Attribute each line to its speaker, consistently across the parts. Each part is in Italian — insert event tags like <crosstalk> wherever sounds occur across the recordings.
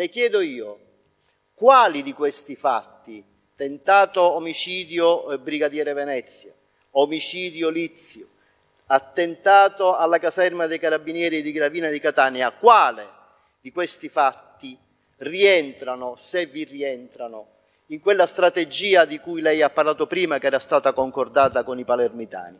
Speaker 1: Le chiedo io, quali di questi fatti, tentato omicidio eh, Brigadiere Venezia, omicidio Lizio, attentato alla caserma dei carabinieri di Gravina di Catania, quale di questi fatti rientrano, se vi rientrano, in quella strategia di cui lei ha parlato prima che era stata concordata con i palermitani?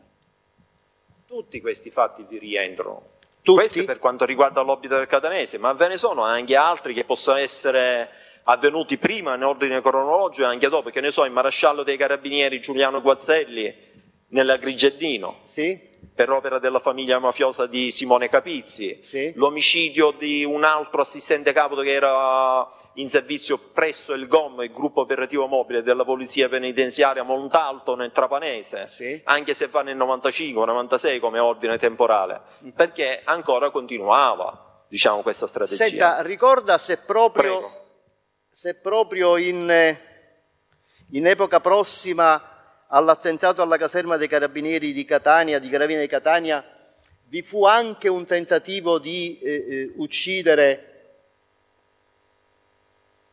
Speaker 2: Tutti questi fatti vi rientrano.
Speaker 1: Tutti?
Speaker 2: Questo per quanto riguarda l'obito del catanese, ma ve ne sono anche altri che possono essere avvenuti prima in ordine cronologico e anche dopo, che ne so, il maresciallo dei carabinieri Giuliano Guazzelli nella Grigeddino,
Speaker 1: Sì?
Speaker 2: Per opera della famiglia mafiosa di Simone Capizzi,
Speaker 1: Sì.
Speaker 2: l'omicidio di un altro assistente capo che era in servizio presso il GOM, il gruppo operativo mobile della polizia penitenziaria Montalto nel Trapanese,
Speaker 1: Sì.
Speaker 2: anche se va nel 95-96 come ordine temporale, perché ancora continuava diciamo, questa strategia.
Speaker 1: Senta, ricorda se proprio, se proprio in, eh, in epoca prossima all'attentato alla caserma dei carabinieri di Catania, di Gravina di Catania, vi fu anche un tentativo di eh, eh, uccidere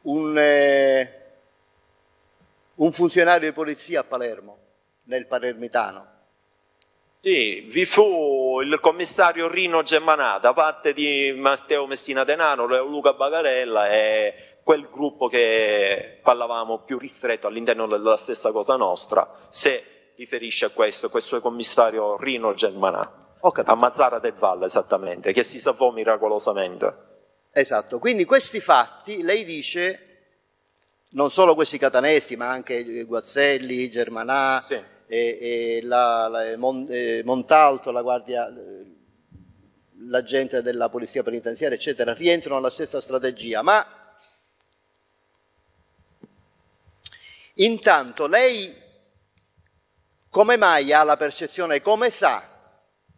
Speaker 1: un, eh, un funzionario di polizia a Palermo, nel Palermitano.
Speaker 2: Sì, vi fu il commissario Rino Gemmanà da parte di Matteo Messina Denaro, Luca Bagarella e quel gruppo che parlavamo più ristretto all'interno della stessa cosa nostra, se riferisce a questo, questo commissario Rino
Speaker 1: capito.
Speaker 2: a Mazzara del Valle esattamente, che si salvò miracolosamente.
Speaker 1: Esatto, quindi questi fatti, lei dice, non solo questi catanesi, ma anche Guazzelli, Germanà,
Speaker 2: Sì.
Speaker 1: e, e la- la- Mon- eh, Montalto, la guardia, l'agente della polizia penitenziaria, eccetera, rientrano nella stessa strategia. Ma intanto lei come mai ha la percezione, come sa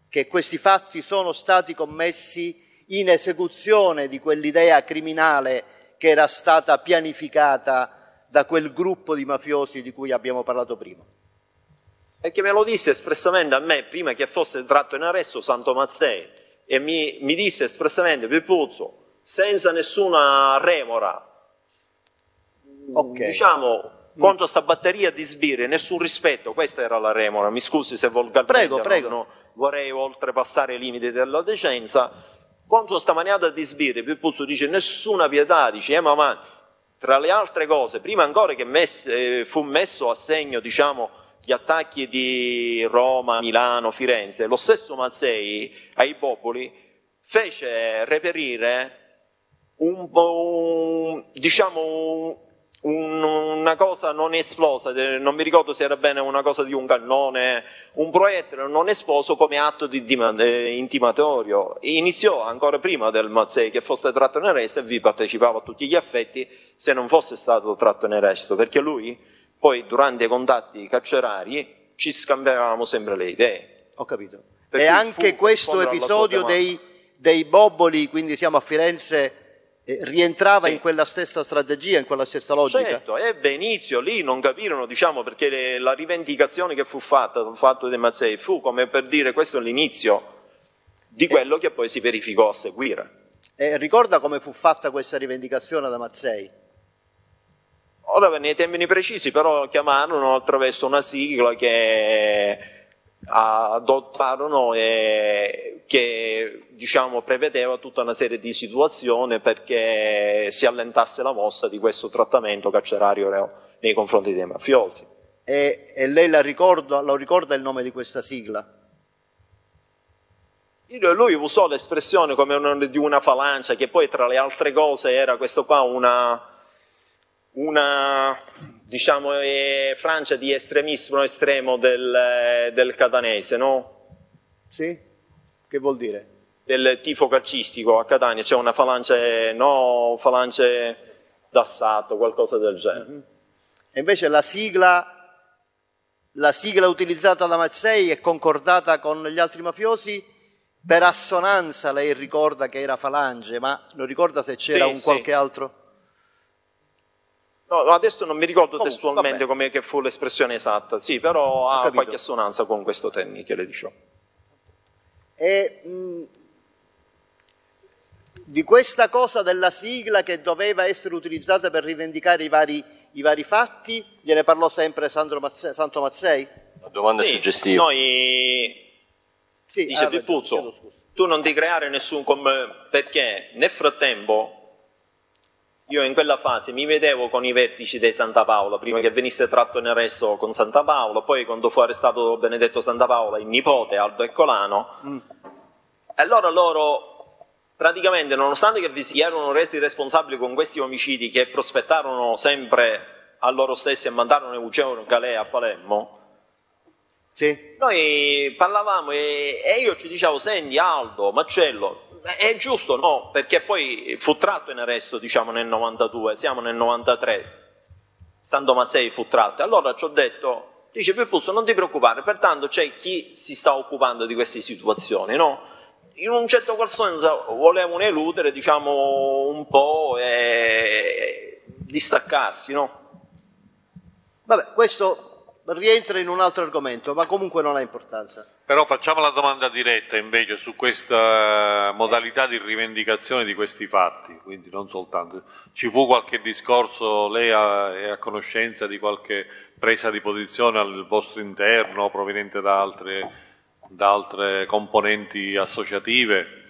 Speaker 1: che questi fatti sono stati commessi in esecuzione di quell'idea criminale che era stata pianificata da quel gruppo di mafiosi di cui abbiamo parlato prima.
Speaker 2: Perché me lo disse espressamente a me prima che fosse tratto in arresto Santo Mazzei e mi, mi disse espressamente Pipuzzo, senza nessuna remora,
Speaker 1: Ok.
Speaker 2: diciamo contro sta batteria di sbirri, nessun rispetto, questa era la remora, mi scusi se volgarmente
Speaker 1: Prego, prego.
Speaker 2: non vorrei oltrepassare i limiti della decenza, contro sta maniata di sbirri Pipuzzo dice nessuna pietà, dice eh mamma, tra le altre cose, prima ancora che mess- eh, fu messo a segno diciamo gli attacchi di Roma, Milano, Firenze, lo stesso Mazzei ai popoli fece reperire un, un- diciamo un- un- una cosa non esplosa, de- non mi ricordo se era bene una cosa di un cannone, un proiettile non esploso come atto di dima- eh, intimatorio. Iniziò ancora prima del Mazzei che fosse tratto in arresto e vi partecipava a tutti gli affetti se non fosse stato tratto in arresto, perché lui poi durante i contatti carcerari ci scambiavamo sempre le idee.
Speaker 1: Ho capito. Per e anche questo episodio dei, dei Bobboli, quindi siamo a Firenze, eh, rientrava sì. in quella stessa strategia, in quella stessa logica?
Speaker 2: Certo, ebbe inizio, lì non capirono, diciamo, perché le, la rivendicazione che fu fatta, fu fatto dei Mazzei, fu come per dire questo è l'inizio di quello che poi si verificò a seguire.
Speaker 1: E ricorda come fu fatta questa rivendicazione da Mazzei?
Speaker 2: Ora nei termini precisi però chiamarono attraverso una sigla che adottarono e che diciamo, prevedeva tutta una serie di situazioni perché si allentasse la mossa di questo trattamento carcerario nei confronti dei mafiosi.
Speaker 1: E, e lei la ricorda, lo ricorda il nome di questa sigla?
Speaker 2: Lui usò l'espressione come una, di una falancia, che poi tra le altre cose era questo qua una, una diciamo, eh, Francia di estremismo estremo del, del catanese, no?
Speaker 1: Sì? Che vuol dire?
Speaker 2: Del tifo calcistico a Catania, c'è una falange, no, falange d'assalto, qualcosa del genere. Mm-hmm.
Speaker 1: E invece la sigla, la sigla utilizzata da Mazzei è concordata con gli altri mafiosi? Per assonanza lei ricorda che era falange, ma non ricorda se c'era sì, un qualche sì. altro?
Speaker 2: No, adesso non mi ricordo Comunque, testualmente come fu l'espressione esatta, sì, però ha capito. qualche assonanza con questo termine che le dicevo.
Speaker 1: E mh, di questa cosa della sigla che doveva essere utilizzata per rivendicare i vari, i vari fatti, gliene parlò sempre Mazzei, Santo Mazzei?
Speaker 3: La domanda
Speaker 2: sì,
Speaker 3: è suggestiva.
Speaker 2: Noi sì, dice ah, Pippuzzo, tu non ti creare nessun com- perché nel frattempo io in quella fase mi vedevo con i vertici di Santa Paola, prima che venisse tratto in arresto con Santa Paola, poi quando fu arrestato Benedetto Santa Paola, il nipote Aldo Eccolano, mm. e allora loro praticamente, nonostante che vi si erano resi responsabili con questi omicidi che prospettarono sempre a loro stessi e mandarono Eugenio Galea a Palermo,
Speaker 1: sì.
Speaker 2: Noi parlavamo e, e, io ci dicevo, senti Aldo, Marcello, è giusto no? Perché poi fu tratto in arresto diciamo nel 92, siamo nel 93, Santo Mazzei fu tratto. Allora ci ho detto, dice Peppuzzo non ti preoccupare, pertanto c'è chi si sta occupando di queste situazioni, no? In un certo qual senso volevano eludere diciamo un po' e distaccarsi, no?
Speaker 1: Vabbè, questo rientra in un altro argomento, ma comunque non ha importanza.
Speaker 3: Però facciamo la domanda diretta invece su questa modalità di rivendicazione di questi fatti, quindi non soltanto. Ci fu qualche discorso, lei è a conoscenza di qualche presa di posizione al vostro interno proveniente da altre, da altre componenti associative?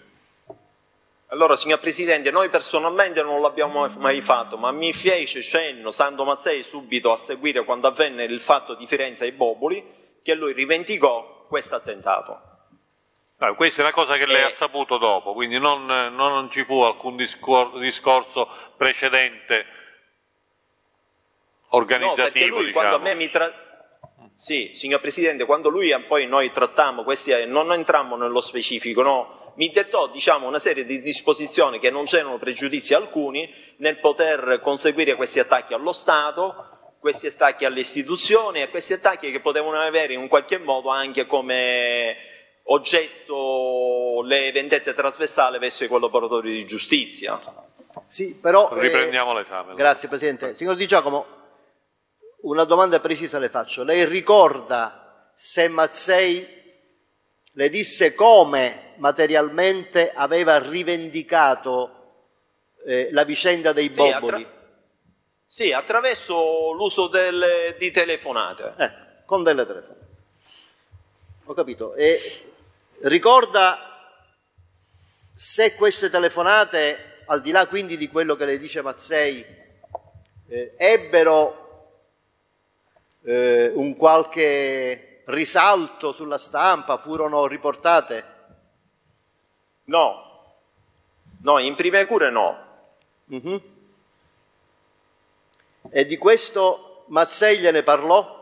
Speaker 2: Allora, signor Presidente, noi personalmente non l'abbiamo mai fatto, ma mi fece cenno Santo Mazzei subito a seguire quando avvenne il fatto di Firenze ai Boboli, che lui rivendicò questo attentato.
Speaker 3: Ah, questa è una cosa che lei e... ha saputo dopo, quindi non, non ci fu alcun discor- discorso precedente organizzativo.
Speaker 2: No, lui, diciamo. quando a me mi tra... Sì, signor Presidente, quando lui poi noi trattammo questi, non entrammo nello specifico, no? Mi dettò diciamo, una serie di disposizioni che non c'erano pregiudizi alcuni nel poter conseguire questi attacchi allo Stato, questi attacchi alle istituzioni e questi attacchi che potevano avere in un qualche modo anche come oggetto le vendette trasversali verso i collaboratori di giustizia.
Speaker 1: Sì, però...
Speaker 3: Eh, Riprendiamo eh, l'esame.
Speaker 1: Grazie Presidente. Signor Di Giacomo, una domanda precisa le faccio. Lei ricorda se Mazzei le disse come materialmente aveva rivendicato eh, la vicenda dei Boboli. Sì, attra-
Speaker 2: sì attraverso l'uso delle, di telefonate.
Speaker 1: Eh, con delle telefonate. Ho capito. E ricorda se queste telefonate, al di là quindi di quello che le dice Mazzei, eh, ebbero eh, un qualche risalto sulla stampa, furono riportate?
Speaker 2: No, no, in prime cure no. Mm-hmm.
Speaker 1: E di questo Mazzei gliene parlò?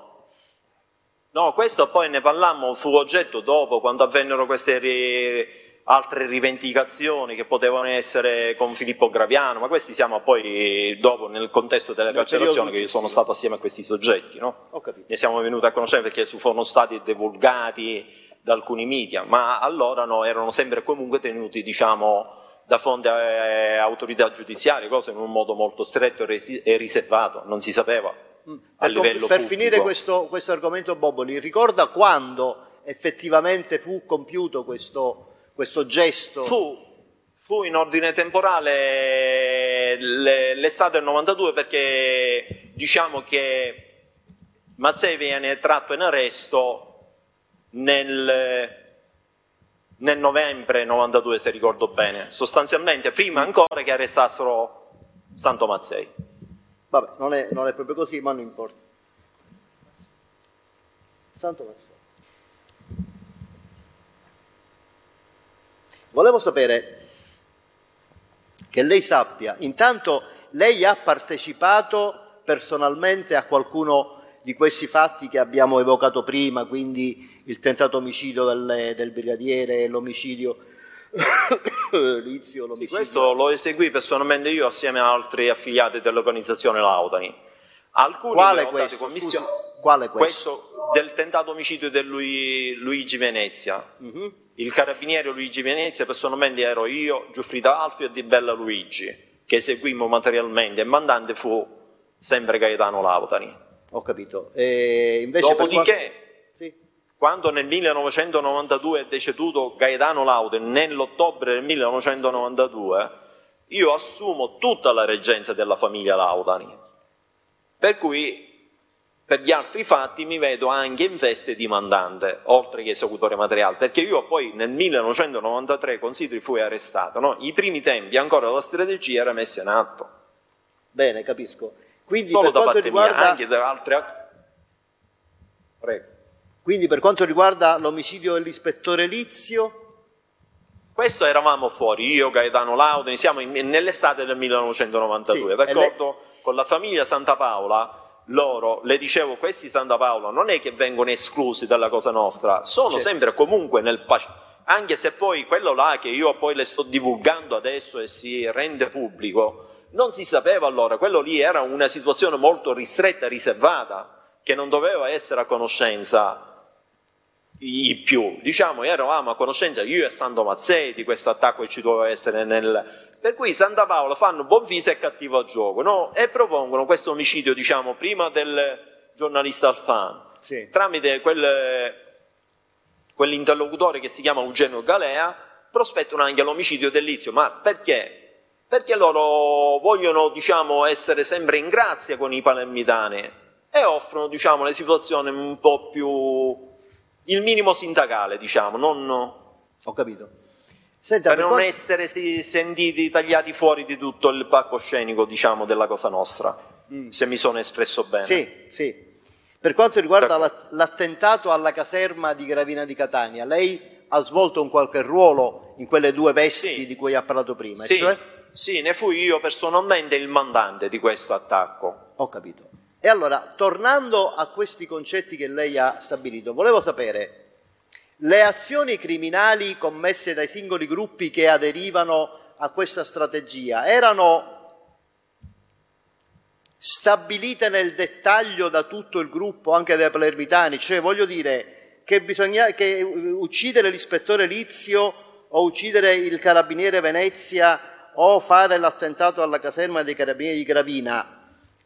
Speaker 2: No, questo poi ne parlammo, fu oggetto dopo, quando avvennero queste altre rivendicazioni che potevano essere con Filippo Graviano, ma questi siamo poi dopo nel contesto delle carcerazioni che io sono stato assieme a questi soggetti, no?
Speaker 1: Ho capito.
Speaker 2: Ne siamo venuti a conoscere perché sono stati divulgati da alcuni media, ma allora no, erano sempre comunque tenuti, diciamo, da fonte a autorità giudiziarie, cose in un modo molto stretto e resi- e riservato, non si sapeva a
Speaker 1: Mm. Per, com-
Speaker 2: livello
Speaker 1: per
Speaker 2: pubblico.
Speaker 1: finire questo, questo argomento Boboli, ricorda quando effettivamente fu compiuto questo, questo gesto?
Speaker 2: Fu, fu in ordine temporale le- l'estate del 92 perché diciamo che Mazzei viene tratto in arresto nel, nel novembre 92 se ricordo bene, sostanzialmente prima ancora che arrestassero Santo Mazzei.
Speaker 1: Vabbè, non è, non è proprio così, ma non importa. Santo Massimo. Volevo sapere che lei sappia, intanto lei ha partecipato personalmente a qualcuno di questi fatti che abbiamo evocato prima, quindi il tentato omicidio del, del brigadiere, l'omicidio <coughs> Lizio,
Speaker 2: Sì, questo lo eseguì personalmente io assieme a altri affiliati dell'organizzazione Lautani. Alcuni
Speaker 1: Quale questo?
Speaker 2: commissione-
Speaker 1: Scusi, quale questo?
Speaker 2: Questo del tentato omicidio di Lui- Luigi Venezia.
Speaker 1: Mhm.
Speaker 2: Il carabiniere Luigi Venezia personalmente ero io, Giuffrida Alfio e Di Bella Luigi, che eseguimmo materialmente. Il mandante fu sempre Gaetano Lautani.
Speaker 1: Ho capito. E invece
Speaker 2: Dopodiché. Quando nel 1992 è deceduto Gaetano Lautani, nell'ottobre del 1992, io assumo tutta la reggenza della famiglia Lautani. Per cui per gli altri fatti mi vedo anche in veste di mandante, oltre che esecutore materiale, perché io poi nel 1993 consideri fui arrestato, no? I primi tempi ancora la strategia era messa in atto,
Speaker 1: Bene, capisco. Quindi
Speaker 2: solo
Speaker 1: per,
Speaker 2: da
Speaker 1: quanto
Speaker 2: parte mia,
Speaker 1: riguarda,
Speaker 2: anche da altre... Prego.
Speaker 1: Quindi per quanto riguarda l'omicidio dell'ispettore Lizio,
Speaker 2: Questo eravamo fuori, io, Gaetano Laudeni, siamo in- nell'estate del 1992,
Speaker 1: Sì,
Speaker 2: d'accordo? Con la famiglia Santa Paola, loro, le dicevo, questi Santa Paola non è che vengono esclusi dalla Cosa Nostra, sono
Speaker 1: Certo.
Speaker 2: sempre comunque nel pace. Anche se poi quello là che io poi le sto divulgando adesso e si rende pubblico, non si sapeva allora, quello lì era una situazione molto ristretta, riservata, che non doveva essere a conoscenza i più. Diciamo, eravamo a conoscenza io e Santo Mazzei di questo attacco che ci doveva essere nel... Per cui Santa Paola fanno buon viso e cattivo gioco, no? E propongono questo omicidio, diciamo, prima del giornalista Alfano,
Speaker 1: Sì.
Speaker 2: tramite quel, quell'interlocutore che si chiama Eugenio Galea, prospettano anche l'omicidio dell'Izio. Ma perché? Perché loro vogliono, diciamo, essere sempre in grazia con i palermitani e offrono, diciamo, le situazioni un po' più... il minimo sindacale, diciamo, non
Speaker 1: ho capito. Senta,
Speaker 2: per
Speaker 1: per
Speaker 2: non
Speaker 1: quanto-
Speaker 2: essere sentiti tagliati fuori di tutto il palcoscenico, diciamo, della Cosa Nostra, se mi sono espresso bene.
Speaker 1: Mm. Sì, sì. Per quanto riguarda la- l'attentato alla caserma di Gravina di Catania, lei ha svolto un qualche ruolo in quelle due vesti
Speaker 2: Sì.
Speaker 1: di cui ha parlato prima,
Speaker 2: Sì,
Speaker 1: cioè?
Speaker 2: sì, ne fui io personalmente il mandante di questo attacco.
Speaker 1: Ho capito. E allora, tornando a questi concetti che lei ha stabilito, volevo sapere le azioni criminali commesse dai singoli gruppi che aderivano a questa strategia erano stabilite nel dettaglio da tutto il gruppo, anche dai palermitani, cioè voglio dire che, bisogna, che uccidere l'ispettore Lizio o uccidere il carabiniere Venezia o fare l'attentato alla caserma dei carabinieri di Gravina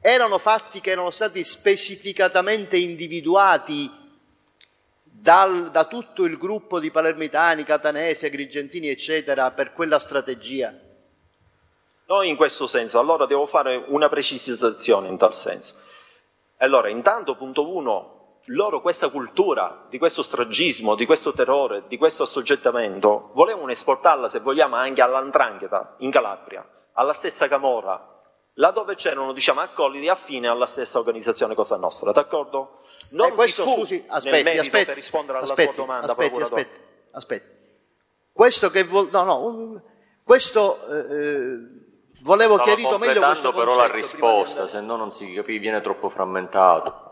Speaker 1: erano fatti che erano stati specificatamente individuati dal- da tutto il gruppo di palermitani, catanesi, agrigentini, eccetera, per quella strategia.
Speaker 2: Noi in questo senso, allora devo fare una precisazione in tal senso. Allora, intanto, punto uno, loro questa cultura di questo stragismo, di questo terrore, di questo assoggettamento, volevano esportarla, se vogliamo, anche all'Andrangheta, in Calabria, alla stessa Camorra, laddove c'erano, diciamo, accoliti affine alla stessa organizzazione Cosa Nostra, d'accordo? Non
Speaker 1: Eh, questo,
Speaker 2: si fu
Speaker 1: scusi, aspetti, aspetti,
Speaker 2: per rispondere alla
Speaker 1: aspetti,
Speaker 2: sua domanda,
Speaker 1: aspetti, aspetti, aspetti. Questo che vuol, no, no, questo eh, eh, volevo
Speaker 4: Stava
Speaker 1: chiarito meglio questo
Speaker 4: completando però la
Speaker 1: di
Speaker 4: risposta, se no non si capiva, viene troppo frammentato.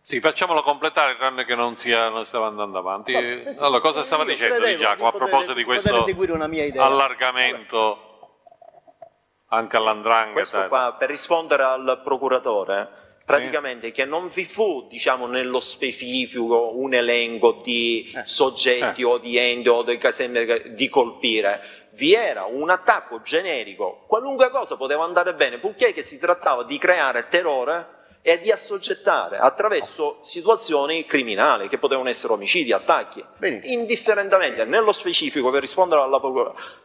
Speaker 3: Sì, facciamolo completare, tranne che non, sia, non stava andando avanti.
Speaker 1: Vabbè, sì,
Speaker 3: allora, cosa stava dicendo di
Speaker 1: credevo
Speaker 3: Giacomo a
Speaker 1: di
Speaker 3: proposito di
Speaker 1: di
Speaker 3: questo
Speaker 1: seguire una mia idea.
Speaker 3: allargamento anche all'andrangheta?
Speaker 2: Questo qua, per rispondere al procuratore, praticamente che non vi fu, diciamo, nello specifico un elenco di
Speaker 1: Eh.
Speaker 2: soggetti o di enti o di casembre di colpire, vi era un attacco generico, qualunque cosa poteva andare bene, purché che si trattava di creare terrore e di assoggettare attraverso situazioni criminali che potevano essere omicidi, attacchi.
Speaker 1: Benissimo.
Speaker 2: Indifferentemente, nello specifico, per rispondere alla,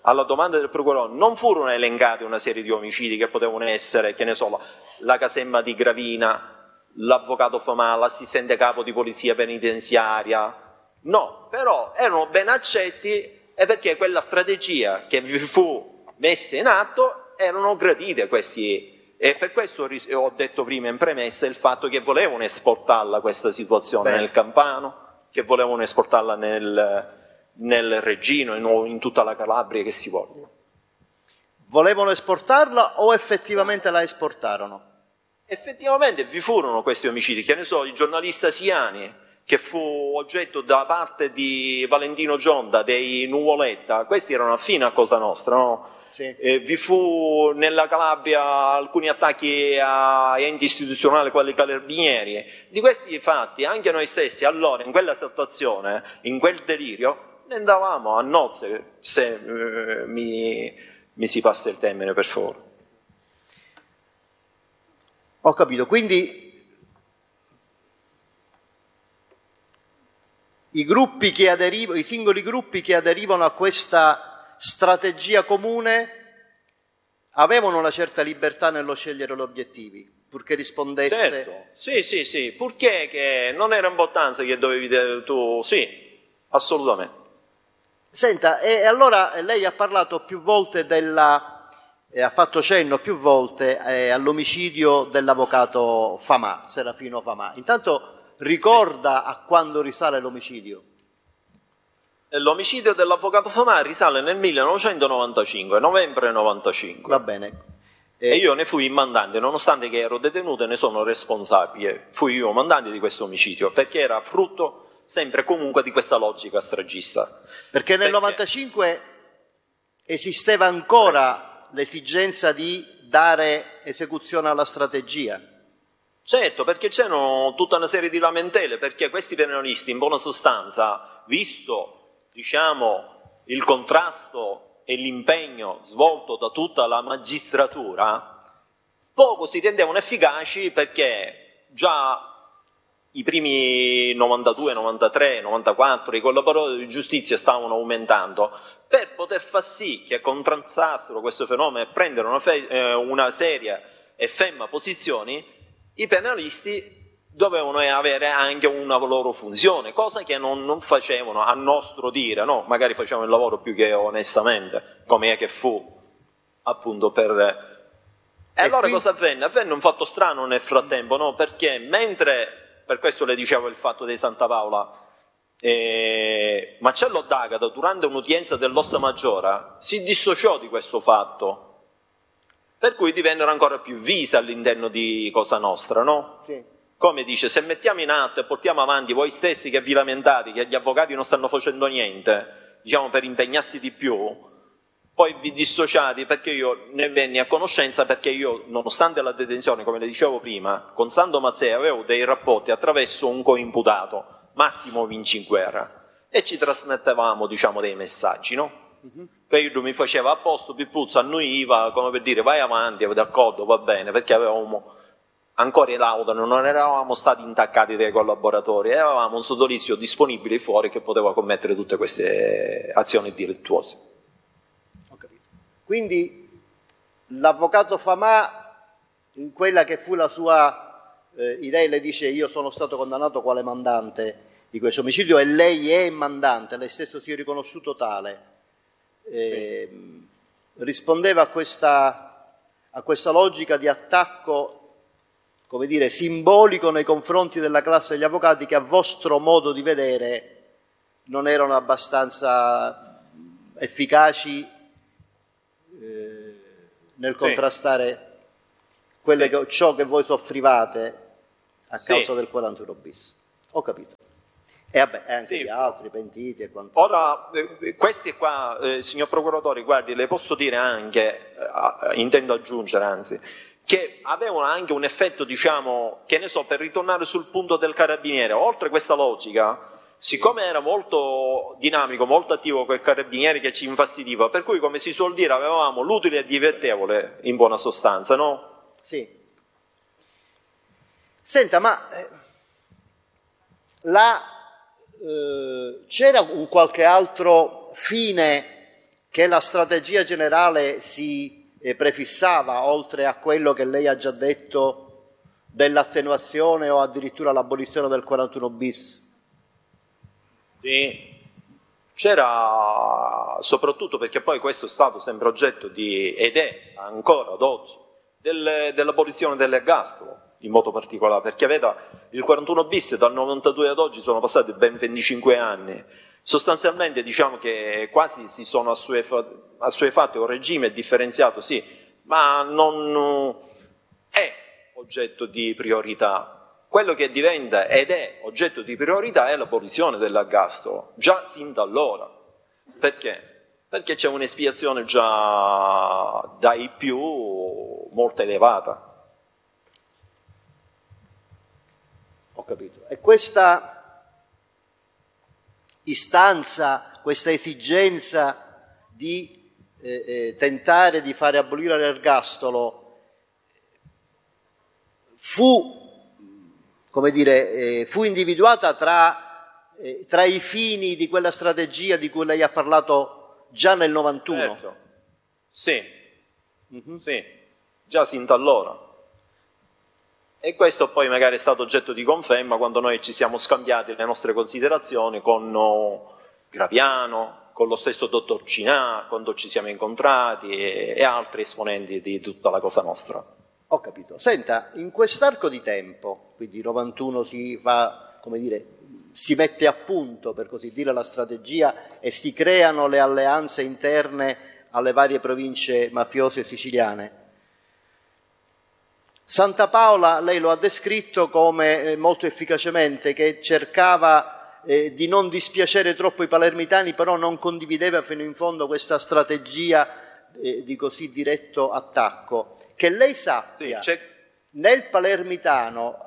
Speaker 2: alla domanda del procuratore, non furono elencati una serie di omicidi che potevano essere, che ne so, la, casemma di Gravina, l'avvocato Famà, l'assistente capo di polizia penitenziaria. No, però erano ben accetti e perché quella strategia che vi fu messa in atto erano gradite questi. E per questo ho detto prima in premessa il fatto che volevano esportarla questa situazione
Speaker 1: Bene.
Speaker 2: nel Campano, che volevano esportarla nel, nel Reggino, in, in tutta la Calabria che si voglia.
Speaker 1: Volevano esportarla o effettivamente la esportarono?
Speaker 2: Effettivamente vi furono questi omicidi, che ne so, il giornalista Siani, che fu oggetto da parte di Valentino Gionda, dei Nuvoletta, questi erano affine a Cosa Nostra, no?
Speaker 1: Sì.
Speaker 2: Eh, vi fu nella Calabria alcuni attacchi a enti istituzionali, quelli carabinieri. Di questi fatti, anche noi stessi, allora, in quella situazione, in quel delirio, ne andavamo a nozze, se eh, mi, mi si passa il termine, per favore.
Speaker 1: Ho capito, quindi i, gruppi che aderiv- i singoli gruppi che aderivano a questa strategia comune avevano una certa libertà nello scegliere gli obiettivi, purché rispondesse...
Speaker 2: Certo, sì, sì, sì, purché che non era importanza che dovevi tu, sì, assolutamente.
Speaker 1: Senta, e allora lei ha parlato più volte della, eh, ha fatto cenno più volte eh, all'omicidio dell'avvocato Famà, Serafino Famà. Intanto ricorda a quando risale l'omicidio?
Speaker 2: L'omicidio dell'avvocato Famà risale nel 1995, novembre 95.
Speaker 1: Va bene.
Speaker 2: E
Speaker 1: Eh,
Speaker 2: io ne fui il mandante, nonostante che ero detenuto e ne sono responsabile. Fui io mandante di questo omicidio, perché era frutto sempre e comunque di questa logica stragista.
Speaker 1: perché nel
Speaker 2: perché-
Speaker 1: 95 esisteva ancora l'esigenza di dare esecuzione alla strategia.
Speaker 2: Certo, perché c'erano tutta una serie di lamentele, perché questi penalisti, in buona sostanza, visto diciamo, il contrasto e l'impegno svolto da tutta la magistratura, poco si rendevano efficaci perché già i primi 92, 93, 94 i collaboratori di giustizia stavano aumentando per poter far sì che contrastassero questo fenomeno e prendere una, fe- eh, una seria e ferma posizioni, i penalisti dovevano avere anche una loro funzione, cosa che non, non facevano a nostro dire, no? magari facevano il lavoro più che onestamente, come è che fu appunto per... E,
Speaker 1: E
Speaker 2: allora
Speaker 1: quindi-
Speaker 2: cosa avvenne? Avvenne un fatto strano nel frattempo, no? perché mentre, per questo le dicevo il fatto di Santa Paola, eh, Marcello D'Agata durante un'udienza dell'Ossa Maggiora si dissociò di questo fatto, per cui divennero ancora più vise all'interno di Cosa Nostra, no?
Speaker 1: Sì.
Speaker 2: Come dice, se mettiamo in atto e portiamo avanti voi stessi che vi lamentate che gli avvocati non stanno facendo niente, diciamo per impegnarsi di più, poi vi dissociate perché io ne venni a conoscenza perché io, nonostante la detenzione, come le dicevo prima, con Sando Mazzei avevo dei rapporti attraverso un coimputato, Massimo Vinciguerra, e ci trasmettevamo, diciamo, dei messaggi, no? Che io mi faceva a posto, Pippuzzo annuiva, come per dire vai avanti, d'accordo, va bene, perché avevamo ancora in lauda, non eravamo stati intaccati dai collaboratori, avevamo un sodalizio disponibile fuori che poteva commettere tutte queste azioni delittuose.
Speaker 1: Ho capito. Quindi l'avvocato Famà, in quella che fu la sua eh, idea, le dice io sono stato condannato quale mandante di questo omicidio e lei è mandante, lei stesso si è riconosciuto tale. Eh, rispondeva a questa, a questa logica di attacco come dire, simbolico nei confronti della classe degli avvocati che a vostro modo di vedere non erano abbastanza efficaci eh, nel contrastare quelle che- ciò che voi soffrivate a causa
Speaker 2: Sì.
Speaker 1: del 41 bis. Ho capito. E vabbè, anche
Speaker 2: Sì.
Speaker 1: gli altri pentiti e quant'altro.
Speaker 2: Ora, eh, questi qua, eh, signor Procuratore, guardi, le posso dire anche, eh, intendo aggiungere anzi, che avevano anche un effetto, diciamo, che ne so, per ritornare sul punto del carabiniere, oltre questa logica, siccome era molto dinamico, molto attivo quel carabiniere che ci infastidiva, per cui, come si suol dire, avevamo l'utile e divertevole, in buona sostanza, no?
Speaker 1: Sì. Senta, ma eh, la, eh, c'era un qualche altro fine che la strategia generale si prefissava, oltre a quello che lei ha già detto dell'attenuazione o addirittura l'abolizione del 41 bis?
Speaker 2: Sì. C'era soprattutto perché poi questo è stato sempre oggetto di, ed è ancora ad oggi, del- dell'abolizione dell'ergastolo in modo particolare, perché veda il 41 bis dal 92 ad oggi sono passati ben 25 anni. Sostanzialmente diciamo che quasi si sono assuefa- assuefatti a un regime differenziato, sì, ma non è oggetto di priorità. Quello che diventa ed è oggetto di priorità è l'abolizione dell'ergastolo, già sin da allora. Perché? Perché c'è un'espiazione già dai più molto elevata.
Speaker 1: Ho capito. E questa istanza, questa esigenza di eh, eh, tentare di fare abolire l'ergastolo fu, come dire, eh, fu individuata tra, eh, tra i fini di quella strategia di cui lei ha parlato già nel 91.
Speaker 2: Certo. Sì, sì, già sin da allora. E questo poi magari è stato oggetto di conferma quando noi ci siamo scambiati le nostre considerazioni con oh, Graviano, con lo stesso dottor Cinà, quando ci siamo incontrati e, e altri esponenti di tutta la cosa nostra.
Speaker 1: Ho capito. Senta, in quest'arco di tempo, quindi 91 si fa, come dire, si mette a punto, per così dire, la strategia e si creano le alleanze interne alle varie province mafiose siciliane. Santa Paola, lei lo ha descritto come eh, molto efficacemente, che cercava eh, di non dispiacere troppo i palermitani, però non condivideva fino in fondo questa strategia eh, di così diretto attacco. Che lei
Speaker 2: Sì,
Speaker 1: sappia,
Speaker 2: c'è-
Speaker 1: nel palermitano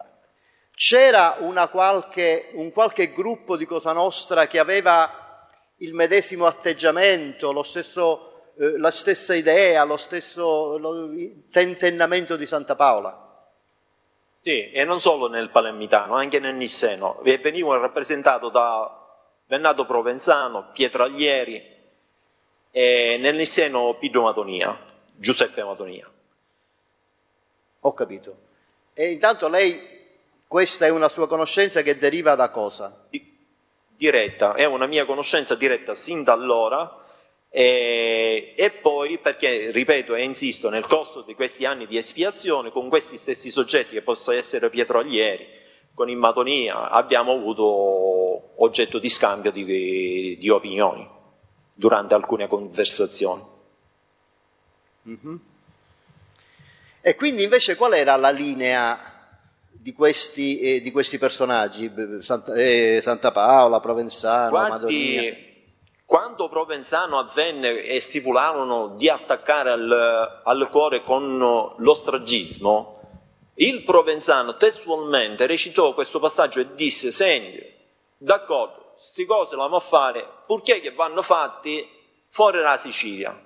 Speaker 1: c'era una qualche, un qualche gruppo di Cosa Nostra che aveva il medesimo atteggiamento, lo stesso, eh, la stessa idea, lo stesso lo- tentennamento di Santa Paola.
Speaker 2: Sì, e non solo nel Palermitano, anche nel Nisseno. Venivano rappresentato da Bennato Provenzano, Pietraglieri e nel Nisseno Pido Matonia, Giuseppe Matonia.
Speaker 1: Ho capito. E intanto lei, questa è una sua conoscenza che deriva da cosa?
Speaker 2: Di- diretta, è una mia conoscenza diretta sin da allora e, e poi perché, ripeto e insisto, nel corso di questi anni di espiazione con questi stessi soggetti che possono essere Pietroglieri, con il Matonia, abbiamo avuto oggetto di scambio di, di opinioni durante alcune conversazioni.
Speaker 1: E quindi invece qual era la linea di questi, eh, di questi personaggi? Santa, eh, Santa Paola, Provenzano, Madonia.
Speaker 2: Quando Provenzano avvenne e stipularono di attaccare al, al cuore con l'ostragismo, il Provenzano testualmente recitò questo passaggio e disse: Senti, d'accordo, queste cose vanno a fare purché che vanno fatti fuori dalla Sicilia.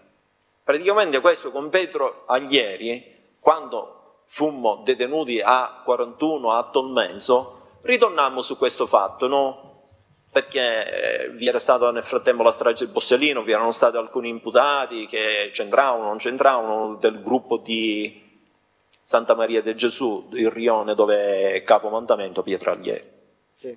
Speaker 2: Praticamente questo con Pietro Aglieri, quando fummo detenuti a 41 a Tolmenso, ritornammo su questo fatto, no? Perché eh, vi era stata nel frattempo la strage del Bossellino, vi erano stati alcuni imputati che c'entravano, non c'entravano, del gruppo di Santa Maria del Gesù, il Rione, dove è capomontamento Pietraglieri.
Speaker 1: Sì.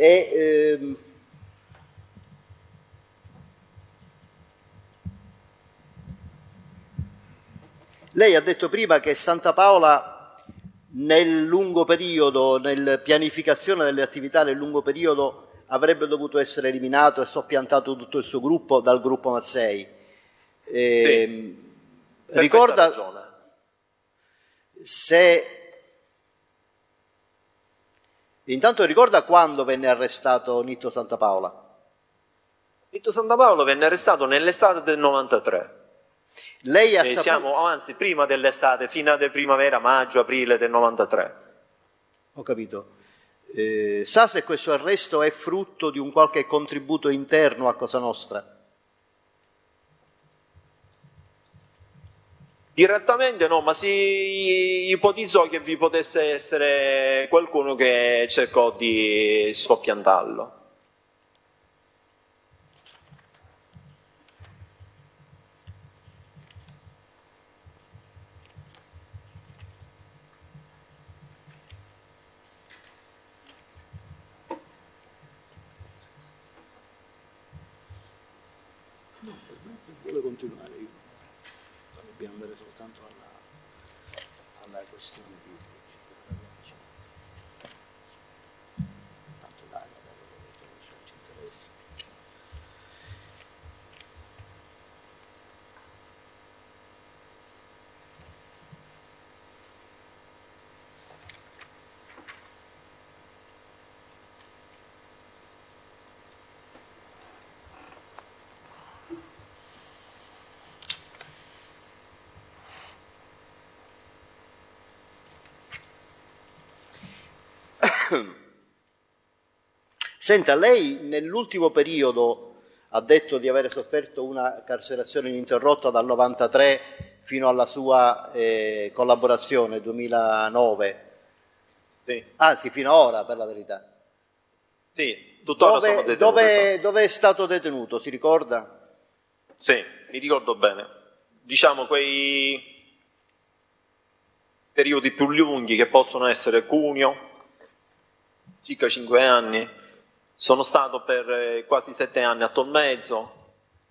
Speaker 1: E, ehm, lei ha detto prima che Santa Paola nel lungo periodo, nella pianificazione delle attività nel lungo periodo, avrebbe dovuto essere eliminato e soppiantato tutto il suo gruppo dal gruppo Mazzei.
Speaker 2: Eh, sì, ricorda
Speaker 1: se intanto ricorda quando venne arrestato Nitto Santa Paola?
Speaker 2: Nitto Santa Paola venne arrestato nell'estate del 93.
Speaker 1: Lei ha
Speaker 2: eh,
Speaker 1: saputo...
Speaker 2: Siamo, anzi, prima dell'estate, fino a primavera, maggio, aprile del 93.
Speaker 1: Ho capito. Eh, sa se questo arresto è frutto di un qualche contributo interno a Cosa Nostra?
Speaker 2: Direttamente no, ma si ipotizzò che vi potesse essere qualcuno che cercò di soppiantarlo dobbiamo andare soltanto alla, alla questione biblica. <coughs>
Speaker 1: Senta, lei nell'ultimo periodo ha detto di aver sofferto una carcerazione ininterrotta dal 93 fino alla sua eh, collaborazione 2009.
Speaker 2: Sì.
Speaker 1: Anzi, fino ad ora, per la verità.
Speaker 2: Sì, tuttora dove, sono detenuto.
Speaker 1: Dove, dove è stato detenuto, si ricorda?
Speaker 2: Sì, mi ricordo bene. Diciamo quei periodi più lunghi che possono essere Cuneo, circa cinque anni, sono stato per eh, quasi sette anni a Tolmezzo,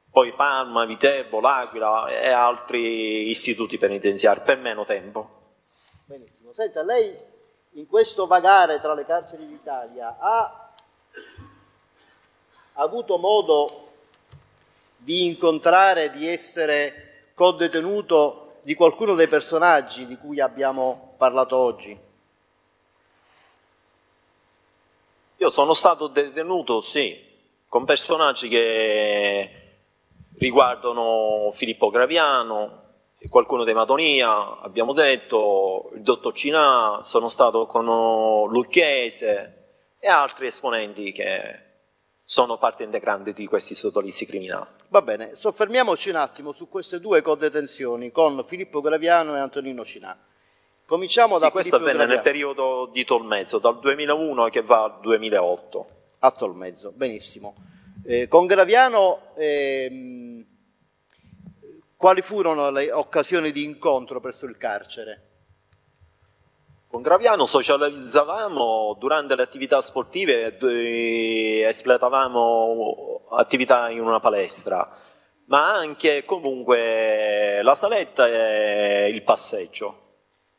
Speaker 2: poi Parma, Viterbo, L'Aquila e altri istituti penitenziari per meno tempo.
Speaker 1: Benissimo. Senta, lei in questo vagare tra le carceri d'Italia ha avuto modo di incontrare, di essere co-detenuto di qualcuno dei personaggi di cui abbiamo parlato oggi?
Speaker 2: Io sono stato detenuto, sì, con personaggi che riguardano Filippo Graviano, qualcuno dei Madonia, abbiamo detto, il dottor Cinà, sono stato con Lucchese e altri esponenti che sono parte integrante di questi sodalizi criminali.
Speaker 1: Va bene, soffermiamoci un attimo su queste due codetenzioni con Filippo Graviano e Antonino Cinà. Cominciamo
Speaker 2: sì,
Speaker 1: da
Speaker 2: questo avvenne nel periodo di Tolmezzo, dal 2001 che va al 2008.
Speaker 1: A Tolmezzo, benissimo. Eh, con Graviano, ehm, quali furono le occasioni di incontro presso il carcere?
Speaker 2: Con Graviano socializzavamo durante le attività sportive, espletavamo attività in una palestra, ma anche comunque la saletta e il passeggio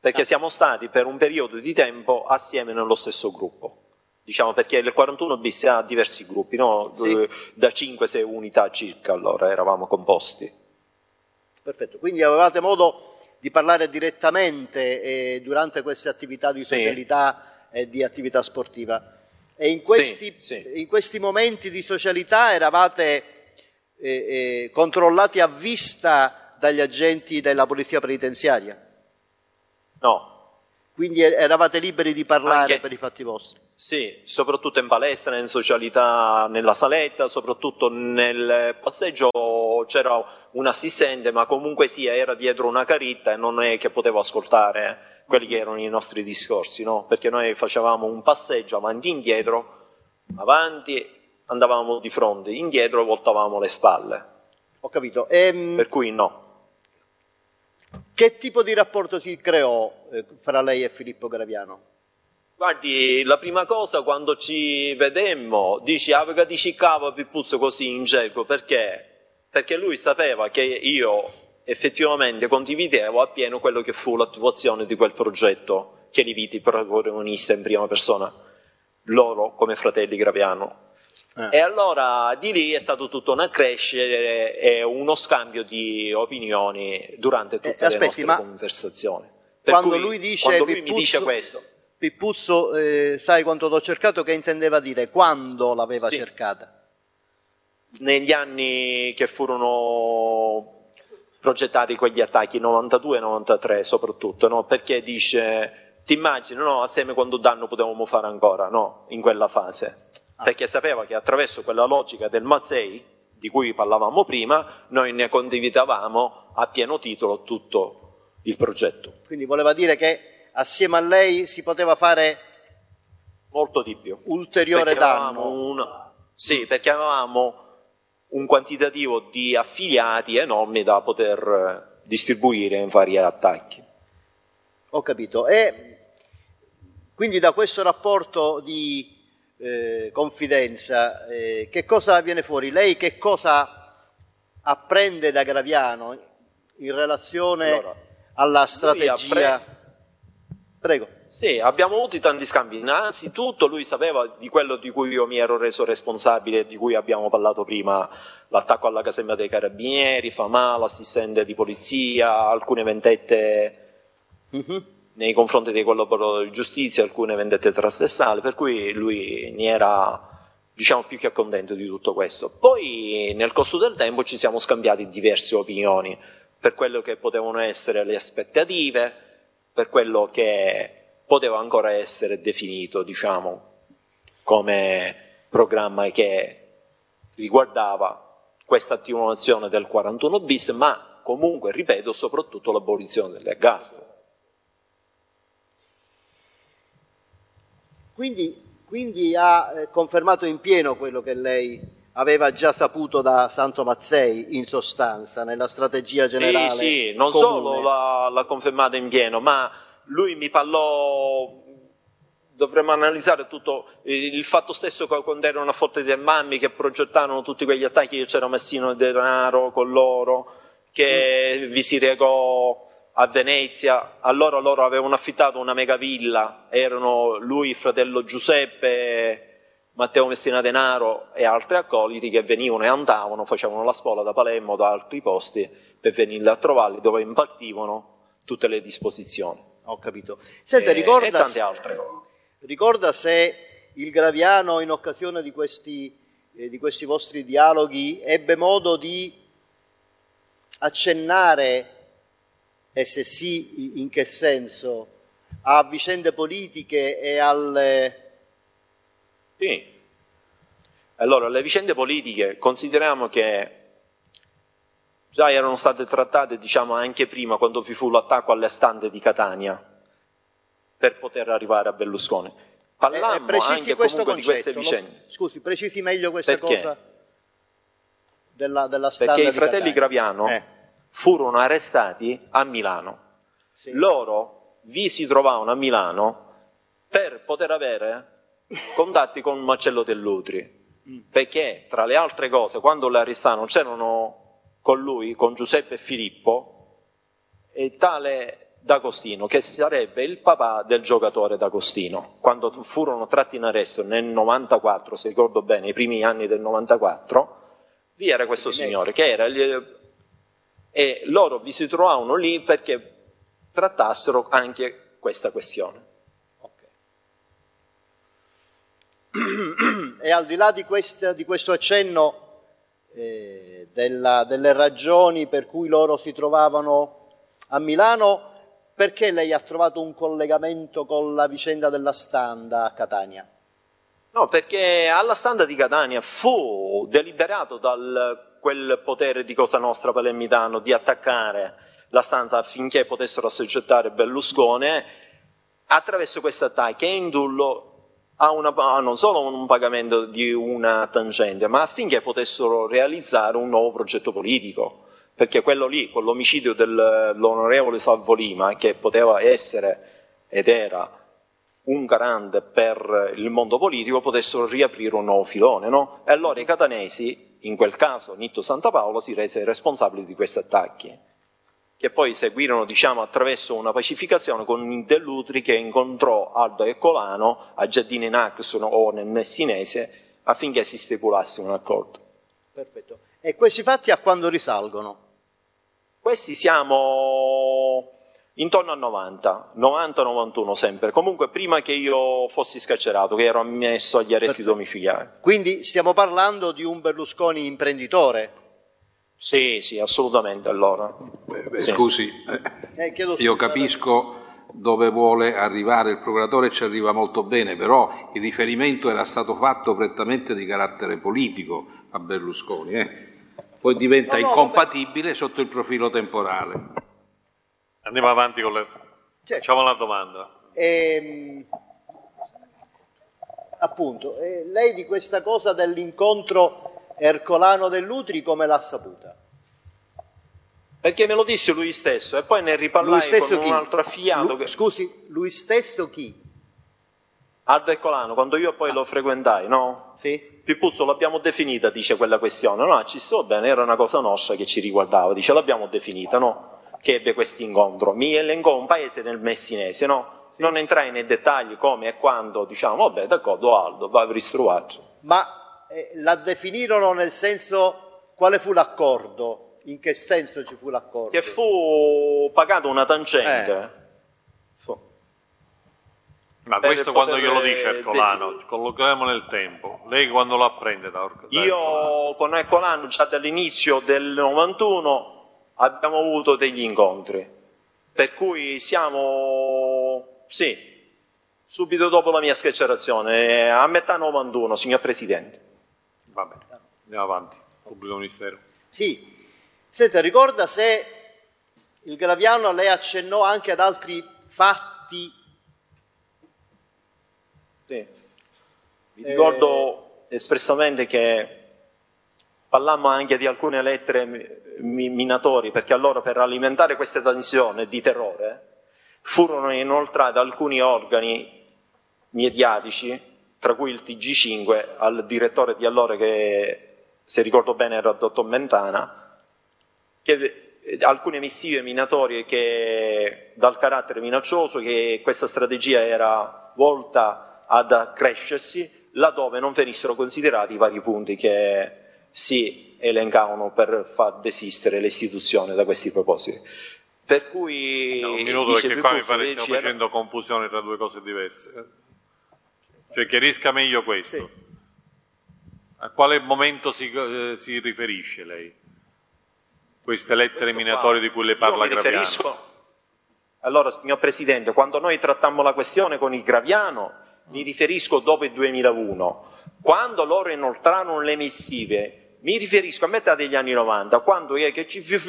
Speaker 2: perché siamo stati per un periodo di tempo assieme nello stesso gruppo. Diciamo perché il 41 bis ha diversi gruppi, no? sì. da 5-6 unità circa allora eravamo composti.
Speaker 1: Perfetto, quindi avevate modo di parlare direttamente eh, durante queste attività di socialità sì. e di attività sportiva. E in questi,
Speaker 2: Sì, sì.
Speaker 1: in questi momenti di socialità eravate eh, eh, controllati a vista dagli agenti della polizia penitenziaria?
Speaker 2: No,
Speaker 1: Quindi eravate liberi di parlare
Speaker 2: Anche-
Speaker 1: per i fatti vostri?
Speaker 2: Sì, soprattutto in palestra, in socialità, nella saletta, soprattutto nel passeggio c'era un assistente, ma comunque sia era dietro una caritta e non è che potevo ascoltare quelli che erano i nostri discorsi, no? Perché noi facevamo un passeggio avanti e indietro, avanti andavamo di fronte, indietro voltavamo le spalle,
Speaker 1: Ho capito. Ehm,
Speaker 2: per cui no.
Speaker 1: Che tipo di rapporto si creò eh, fra lei e Filippo Graviano?
Speaker 2: Guardi, la prima cosa quando ci vedemmo, dici, ah, perché dici cavo Pippuzzo così in gergo, perché? Perché lui sapeva che io effettivamente condividevo appieno quello che fu l'attuazione di quel progetto che li vidi protagonista in prima persona, loro come fratelli Graviano.
Speaker 1: Eh.
Speaker 2: E allora di lì è stato tutto un accrescere e uno scambio di opinioni durante tutte
Speaker 1: Eh, aspetti,
Speaker 2: le nostre conversazioni. Per
Speaker 1: quando
Speaker 2: cui,
Speaker 1: lui dice
Speaker 2: quando lui mi
Speaker 1: Pippuzzo-
Speaker 2: dice questo,
Speaker 1: Pippuzzo, eh, sai quanto t'ho cercato, che intendeva dire? Quando l'aveva
Speaker 2: Sì.
Speaker 1: cercata?
Speaker 2: negli anni che furono progettati quegli attacchi, 92 e 93 soprattutto, no? perché dice, ti immagini, no, assieme quanto danno potevamo fare ancora, no? in quella fase. Perché sapeva che attraverso quella logica del Mazzei, di cui parlavamo prima, noi ne condividavamo a pieno titolo tutto il progetto,
Speaker 1: Quindi voleva dire che assieme a lei si poteva fare
Speaker 2: molto di più.
Speaker 1: ulteriore danno.
Speaker 2: un- sì, perché avevamo un quantitativo di affiliati enormi da poter eh, distribuire in vari attacchi.
Speaker 1: Ho capito. E quindi da questo rapporto di eh, confidenza, eh, che cosa viene fuori? Lei che cosa apprende da Graviano in relazione
Speaker 2: Allora,
Speaker 1: alla strategia?
Speaker 2: appre-
Speaker 1: Prego.
Speaker 2: Sì, abbiamo avuto tanti scambi. Innanzitutto lui sapeva di quello di cui io mi ero reso responsabile, di cui abbiamo parlato prima, l'attacco alla caserma dei carabinieri, Famà, l'assistente di polizia, alcune vendette
Speaker 1: Mhm.
Speaker 2: Nei confronti dei collaboratori di giustizia, alcune vendette trasversali, per cui lui ne era diciamo più che contento di tutto questo. Poi nel corso del tempo ci siamo scambiati diverse opinioni per quello che potevano essere le aspettative, per quello che poteva ancora essere definito, diciamo, come programma che riguardava questa attivazione del 41 bis, ma comunque, ripeto, soprattutto l'abolizione dell'ergastolo.
Speaker 1: Quindi, quindi ha eh, confermato in pieno quello che lei aveva già saputo da Santo Mazzei, in sostanza, nella strategia generale.
Speaker 2: Sì, sì, non
Speaker 1: comune.
Speaker 2: solo l'ha, l'ha confermata in pieno, ma lui mi parlò, dovremmo analizzare tutto il, fatto stesso che quando erano a Forte del Mammi che progettarono tutti quegli attacchi, io c'era Messino Denaro con loro, che vi si recò a Venezia, allora loro avevano affittato una megavilla, erano lui, il fratello Giuseppe, Matteo Messina Denaro e altri accoliti che venivano e andavano, facevano la spola da Palermo, da altri posti, per venirli a trovarli, dove impartivano tutte le disposizioni.
Speaker 1: Ho capito. Senta,
Speaker 2: E-
Speaker 1: ricorda,
Speaker 2: e tante altre cose.
Speaker 1: ricorda se il Graviano, in occasione di questi, eh, di questi vostri dialoghi, ebbe modo di accennare, e se sì, in che senso, a vicende politiche e alle...
Speaker 2: Sì. Allora, le vicende politiche, consideriamo che già erano state trattate, diciamo, anche prima, quando vi fu l'attacco alle stande di Catania, per poter arrivare a Berlusconi.
Speaker 1: eh,
Speaker 2: Parlammo
Speaker 1: precisi
Speaker 2: anche
Speaker 1: questo
Speaker 2: comunque di queste vicende.
Speaker 1: lo- scusi, precisi meglio questa
Speaker 2: Perché?
Speaker 1: cosa della, della
Speaker 2: Perché i fratelli
Speaker 1: Catania.
Speaker 2: Graviano
Speaker 1: Eh,
Speaker 2: furono arrestati a Milano.
Speaker 1: sì.
Speaker 2: Loro vi si trovavano a Milano per poter avere contatti con Marcello Dell'Utri. Perché, tra le altre cose, quando arrestarono c'erano con lui, con Giuseppe e Filippo, e tale D'Agostino, che sarebbe il papà del giocatore D'Agostino. Quando furono tratti in arresto nel 94, se ricordo bene, i primi anni del 94, vi era questo signore che era il- e loro vi si trovavano lì perché trattassero anche questa questione.
Speaker 1: Ok. <clears throat> e al di là di, questa, di questo accenno eh, della, delle ragioni per cui loro si trovavano a Milano, perché lei ha trovato un collegamento con la vicenda della standa a Catania?
Speaker 2: No, perché alla standa di Catania fu deliberato da quel potere di Cosa Nostra Palermitano di attaccare la stanza affinché potessero assoggettare Berlusconi attraverso questi attacchi e indullo a, una, a non solo un pagamento di una tangente, ma affinché potessero realizzare un nuovo progetto politico perché quello lì, con l'omicidio dell'onorevole Salvo Lima, che poteva essere ed era un garante per il mondo politico, potessero riaprire un nuovo filone. No? E allora i catanesi, in quel caso Nitto Santa Paola, si rese responsabile di questi attacchi, che poi seguirono diciamo, attraverso una pacificazione con Dell'Utri che incontrò Aldo e Colano a Giardini Naxon o nel Messinese affinché si stipulasse un accordo.
Speaker 1: Perfetto. E questi fatti a quando risalgono?
Speaker 2: Questi siamo intorno a 90, 90-91 sempre, comunque prima che io fossi scarcerato, che ero ammesso agli arresti Perfetto. domiciliari.
Speaker 1: Quindi stiamo parlando di un Berlusconi imprenditore?
Speaker 2: Sì, sì, assolutamente allora.
Speaker 4: Beh, beh, sì. Scusi, eh, io capisco dove vuole arrivare il procuratore ci arriva molto bene, però il riferimento era stato fatto prettamente di carattere politico a Berlusconi. Eh? poi diventa no, no, incompatibile vabbè. sotto il profilo temporale.
Speaker 3: Andiamo avanti con le... Certo. Facciamo la domanda.
Speaker 1: Ehm, appunto, eh, lei di questa cosa dell'incontro ercolano dell'Utri come l'ha saputa?
Speaker 2: Perché me lo disse lui stesso e poi ne riparlai con chi? un altro affiato. Lu-
Speaker 1: che... Scusi, lui stesso chi?
Speaker 2: Aldo Ercolano, quando io poi ah. lo frequentai, no?
Speaker 1: Sì.
Speaker 2: Pippuzzo l'abbiamo definita, dice quella questione. No, ci sto bene, era una cosa nostra che ci riguardava. Dice l'abbiamo definita, no? Che ebbe questo incontro. Mi elencò un paese nel Messinese, no? Sì. Non entrai nei dettagli come e quando, diciamo, vabbè, d'accordo Aldo, va a ristruvarci.
Speaker 1: Ma eh, la definirono nel senso, quale fu l'accordo? In che senso ci fu l'accordo?
Speaker 2: Che fu pagato una tangente. Eh
Speaker 3: ma questo quando glielo dice Ercolano, collochiamo nel tempo. Lei quando lo apprende da,
Speaker 2: da Io Ercolano? con Ercolano già dall'inizio del 91 abbiamo avuto degli incontri, per cui siamo, sì, subito dopo la mia scarcerazione, a metà 91, signor Presidente.
Speaker 3: Va bene, andiamo avanti, pubblico ministero.
Speaker 1: Sì, senta, ricorda se il Graviano lei accennò anche ad altri fatti
Speaker 2: sì. Mi ricordo eh... espressamente che parlammo anche di alcune lettere minatori, perché allora per alimentare questa tensione di terrore furono inoltrati alcuni organi mediatici, tra cui il TG5, al direttore di allora che, se ricordo bene, era il dottor Mentana, che alcune missive minatorie che, dal carattere minaccioso, che questa strategia era volta ad accrescersi laddove non venissero considerati i vari punti che si elencavano per far desistere le istituzioni da questi propositi. Per cui...
Speaker 3: No, un minuto perché qua mi pare stiamo era... facendo confusione tra due cose diverse. Cioè chiarisca meglio questo. Sì. A quale momento si, eh, si, riferisce lei? Queste lettere minatorie di cui le parla Graviano? Riferisco...
Speaker 2: Allora, signor Presidente, quando noi trattammo la questione con il Graviano, mi riferisco dopo il 2001, quando loro inoltrarono le missive, mi riferisco a metà degli anni 90, quando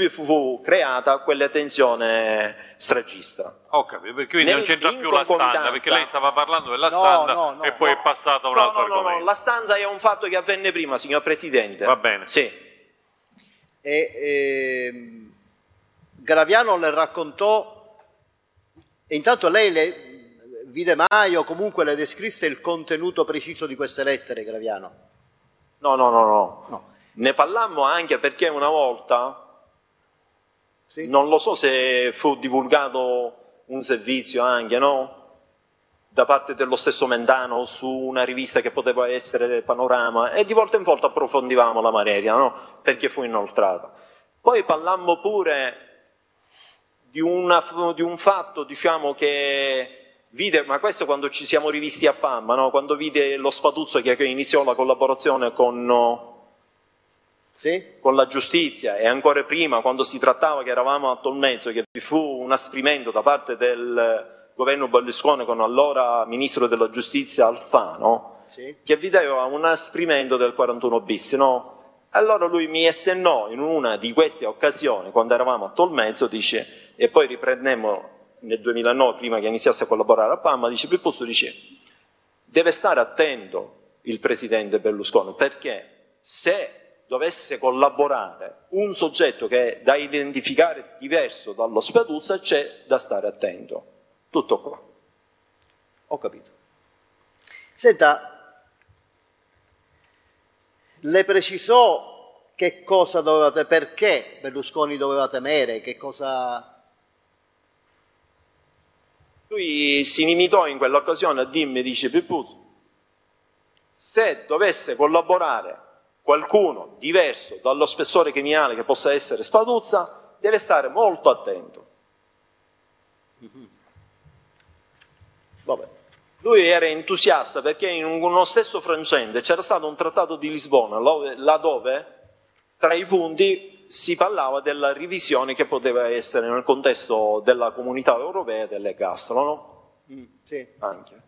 Speaker 2: fu creata quella tensione stragista.
Speaker 3: Ho capito, perché quindi Nel, non c'entra più la standa, perché lei stava parlando della no, standa no, no, e poi è passata a un altro argomento. No,
Speaker 2: la standa è un fatto che avvenne prima, signor Presidente.
Speaker 3: Va bene.
Speaker 2: Sì.
Speaker 1: E, eh, Graviano le raccontò, e intanto lei le, vide mai o comunque le descrisse il contenuto preciso di queste lettere, Graviano?
Speaker 2: No, no, no, no. Ne parlammo anche perché una volta, sì? non lo so se fu divulgato un servizio anche, no? Da parte dello stesso Mentano su una rivista che poteva essere Panorama e di volta in volta approfondivamo la materia, no? Perché fu inoltrata. Poi parlammo pure di, una, di un fatto, diciamo, che vide, ma questo quando ci siamo rivisti a Pamma, no? quando vide lo Spatuzzo che iniziò la collaborazione con, sì? con la giustizia e ancora prima quando si trattava che eravamo a Tolmezzo, che vi fu un asprimento da parte del governo Berlusconi con allora ministro della giustizia Alfano, sì? che vedeva un asprimento del 41 bis, no? Allora lui mi estennò in una di queste occasioni, quando eravamo a Tolmezzo, dice, e poi riprendemmo nel 2009, prima che iniziasse a collaborare a Palma, dice, Pippuzzo dice, deve stare attento il presidente Berlusconi, perché se dovesse collaborare un soggetto che è da identificare diverso dallo Speduzza, c'è da stare attento. Tutto qua.
Speaker 1: Ho capito. Senta, le precisò che cosa doveva, perché Berlusconi doveva temere, che cosa
Speaker 2: lui si limitò in quell'occasione a dirmi, dice Pippuzzo, se dovesse collaborare qualcuno diverso dallo spessore criminale che possa essere Spaduzza, deve stare molto attento. Vabbè. Lui era entusiasta perché in uno stesso frangente c'era stato un trattato di Lisbona, laddove tra i punti si parlava della revisione che poteva essere nel contesto della comunità europea delle gastro, no?
Speaker 1: Mm, sì. Anche.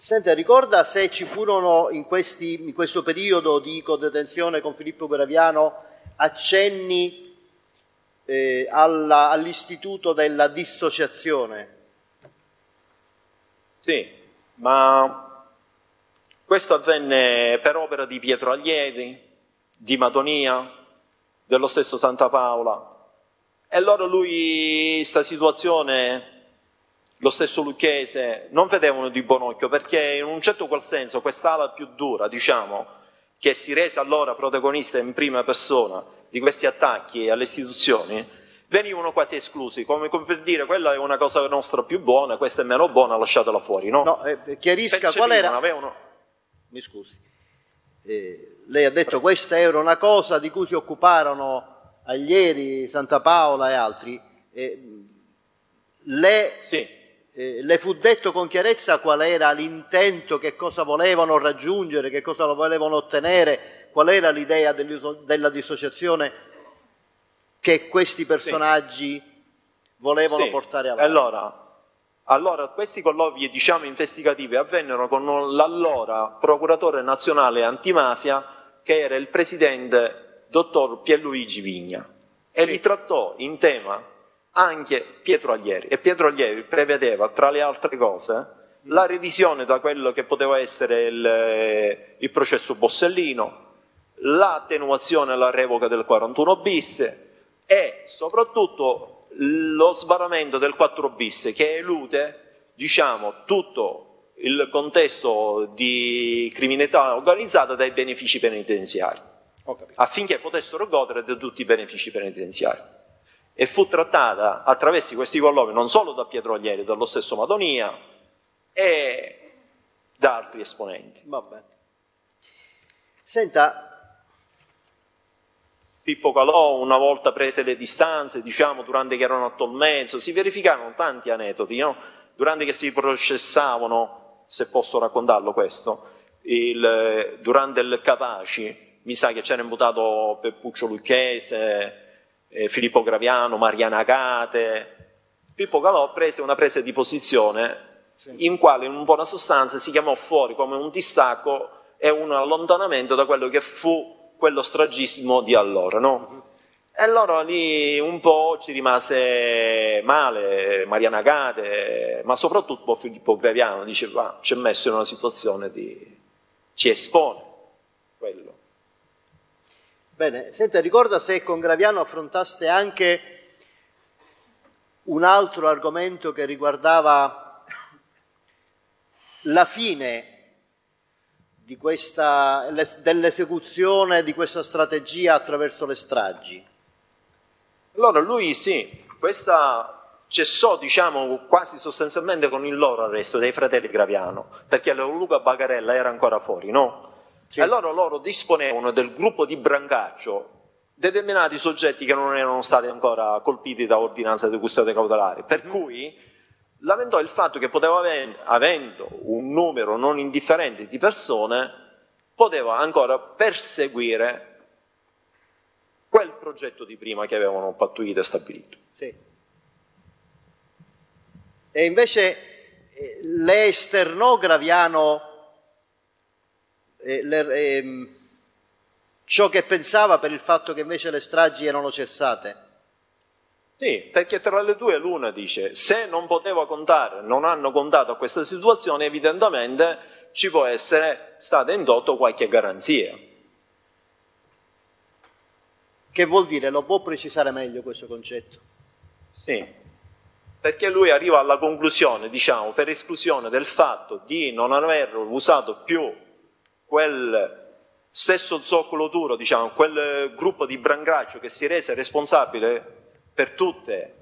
Speaker 1: Senta, ricorda se ci furono in, questi, in questo periodo di codetenzione con Filippo Graviano accenni eh, alla, all'istituto della dissociazione?
Speaker 2: Sì, ma questo avvenne per opera di Pietro Allievi, di Madonia, dello stesso Santa Paola. E allora lui, questa situazione, lo stesso Lucchese, non vedevano di buon occhio perché in un certo qual senso quest'ala più dura, diciamo, che si rese allora protagonista in prima persona di questi attacchi alle istituzioni, venivano quasi esclusi, come per dire quella è una cosa nostra più buona, questa è meno buona, lasciatela fuori, no?
Speaker 1: No, eh, chiarisca qual era... Avevano... Mi scusi. Eh, lei ha detto questa era una cosa di cui si occuparono Aglieri, Santa Paola e altri. Eh, le, sì. Eh, le, fu detto con chiarezza qual era l'intento, che cosa volevano raggiungere, che cosa volevano ottenere, qual era l'idea della dissociazione che questi personaggi sì. volevano sì. portare avanti.
Speaker 2: Allora, allora, questi colloqui diciamo, investigativi avvennero con l'allora procuratore nazionale antimafia, che era il presidente dottor Pierluigi Vigna, e sì. li trattò in tema anche Pietro Aglieri. E Pietro Aglieri prevedeva, tra le altre cose, la revisione da quello che poteva essere il, il processo Bossellino, l'attenuazione e la revoca del 41 bis e soprattutto lo sbarramento del 4 bis che elude diciamo, tutto il contesto di criminalità organizzata dai benefici penitenziari, affinché potessero godere di tutti i benefici penitenziari. E fu trattata attraverso questi colloqui non solo da Pietro Aglieri, dallo stesso Madonia e da altri esponenti.
Speaker 1: Vabbè. Senta,
Speaker 2: Pippo Calò una volta prese le distanze, diciamo, durante che erano a Tolmezzo, si verificarono tanti aneddoti, no? durante che si processavano, se posso raccontarlo questo, il, durante il Capaci, mi sa che c'era imputato Peppuccio Lucchese, eh, Filippo Graviano, Mariana Agate, Pippo Calò prese una presa di posizione in quale in buona sostanza si chiamò fuori come un distacco e un allontanamento da quello che fu quello stragismo di allora, no? E allora lì un po' ci rimase male Mariana Gade, ma soprattutto Filippo Graviano diceva, ci è messo in una situazione di... ci espone quello.
Speaker 1: Bene, senta, ricorda se con Graviano affrontaste anche un altro argomento che riguardava la fine questa, dell'esecuzione di questa strategia attraverso le stragi?
Speaker 2: Allora lui sì, questa cessò diciamo quasi sostanzialmente con il loro arresto dei fratelli Graviano, perché Luca Bagarella era ancora fuori, no? Sì. Allora loro disponevano del gruppo di brancaggio determinati soggetti che non erano stati ancora colpiti da ordinanza di custodia cautelare, per mm. cui lamentò il fatto che poteva aver, avendo un numero non indifferente di persone, poteva ancora perseguire quel progetto di prima che avevano pattuito e stabilito.
Speaker 1: Sì. E invece eh, le esternò Graviano eh, le, eh, ciò che pensava per il fatto che invece le stragi erano cessate?
Speaker 2: Sì, perché tra le due l'una dice se non poteva contare, non hanno contato a questa situazione, evidentemente ci può essere stata indotta qualche garanzia.
Speaker 1: Che vuol dire? Lo può precisare meglio questo concetto?
Speaker 2: Sì, perché lui arriva alla conclusione, diciamo, per esclusione del fatto di non aver usato più quel stesso zoccolo duro, diciamo, quel gruppo di brangraccio che si rese responsabile per tutte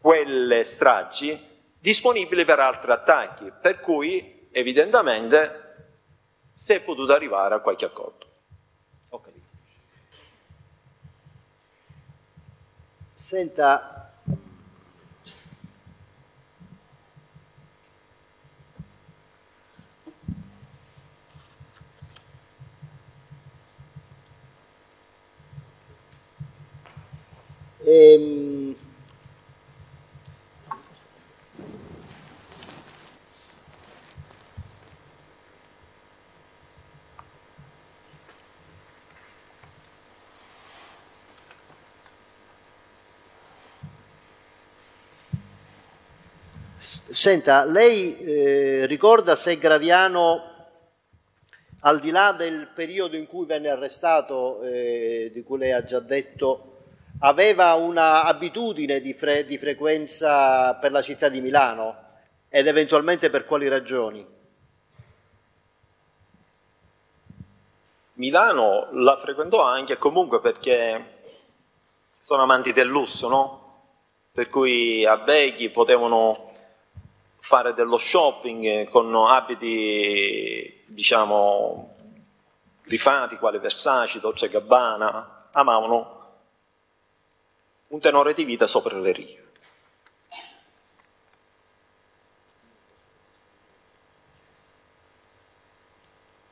Speaker 2: quelle stragi disponibili per altri attacchi, per cui evidentemente si è potuto arrivare a qualche accordo. Capito.
Speaker 1: Senta, Ehm... Senta, lei eh, ricorda se Graviano, al di là del periodo in cui venne arrestato, eh, di cui lei ha già detto, aveva un'abitudine di, fre- di frequenza per la città di Milano ed eventualmente per quali ragioni?
Speaker 2: Milano la frequentò anche comunque perché sono amanti del lusso, no? Per cui a Beghi potevano fare dello shopping con abiti, diciamo, rifati, quali Versace, Dolce Gabbana, amavano un tenore di vita sopra le righe.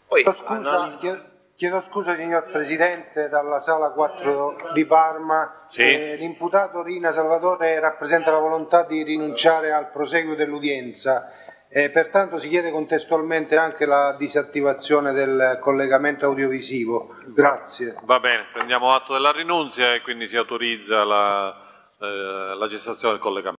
Speaker 5: Poi, chiedo, scusa, analizz- chiedo, scusa, signor Presidente, dalla sala 4 di Parma.
Speaker 3: Sì.
Speaker 5: Eh, l'imputato Rina Salvatore rappresenta la volontà di rinunciare al proseguo dell'udienza. Eh, pertanto si chiede contestualmente anche la disattivazione del collegamento audiovisivo. Grazie.
Speaker 3: Va bene, prendiamo atto della rinunzia e quindi si autorizza la, eh, la gestazione del collegamento.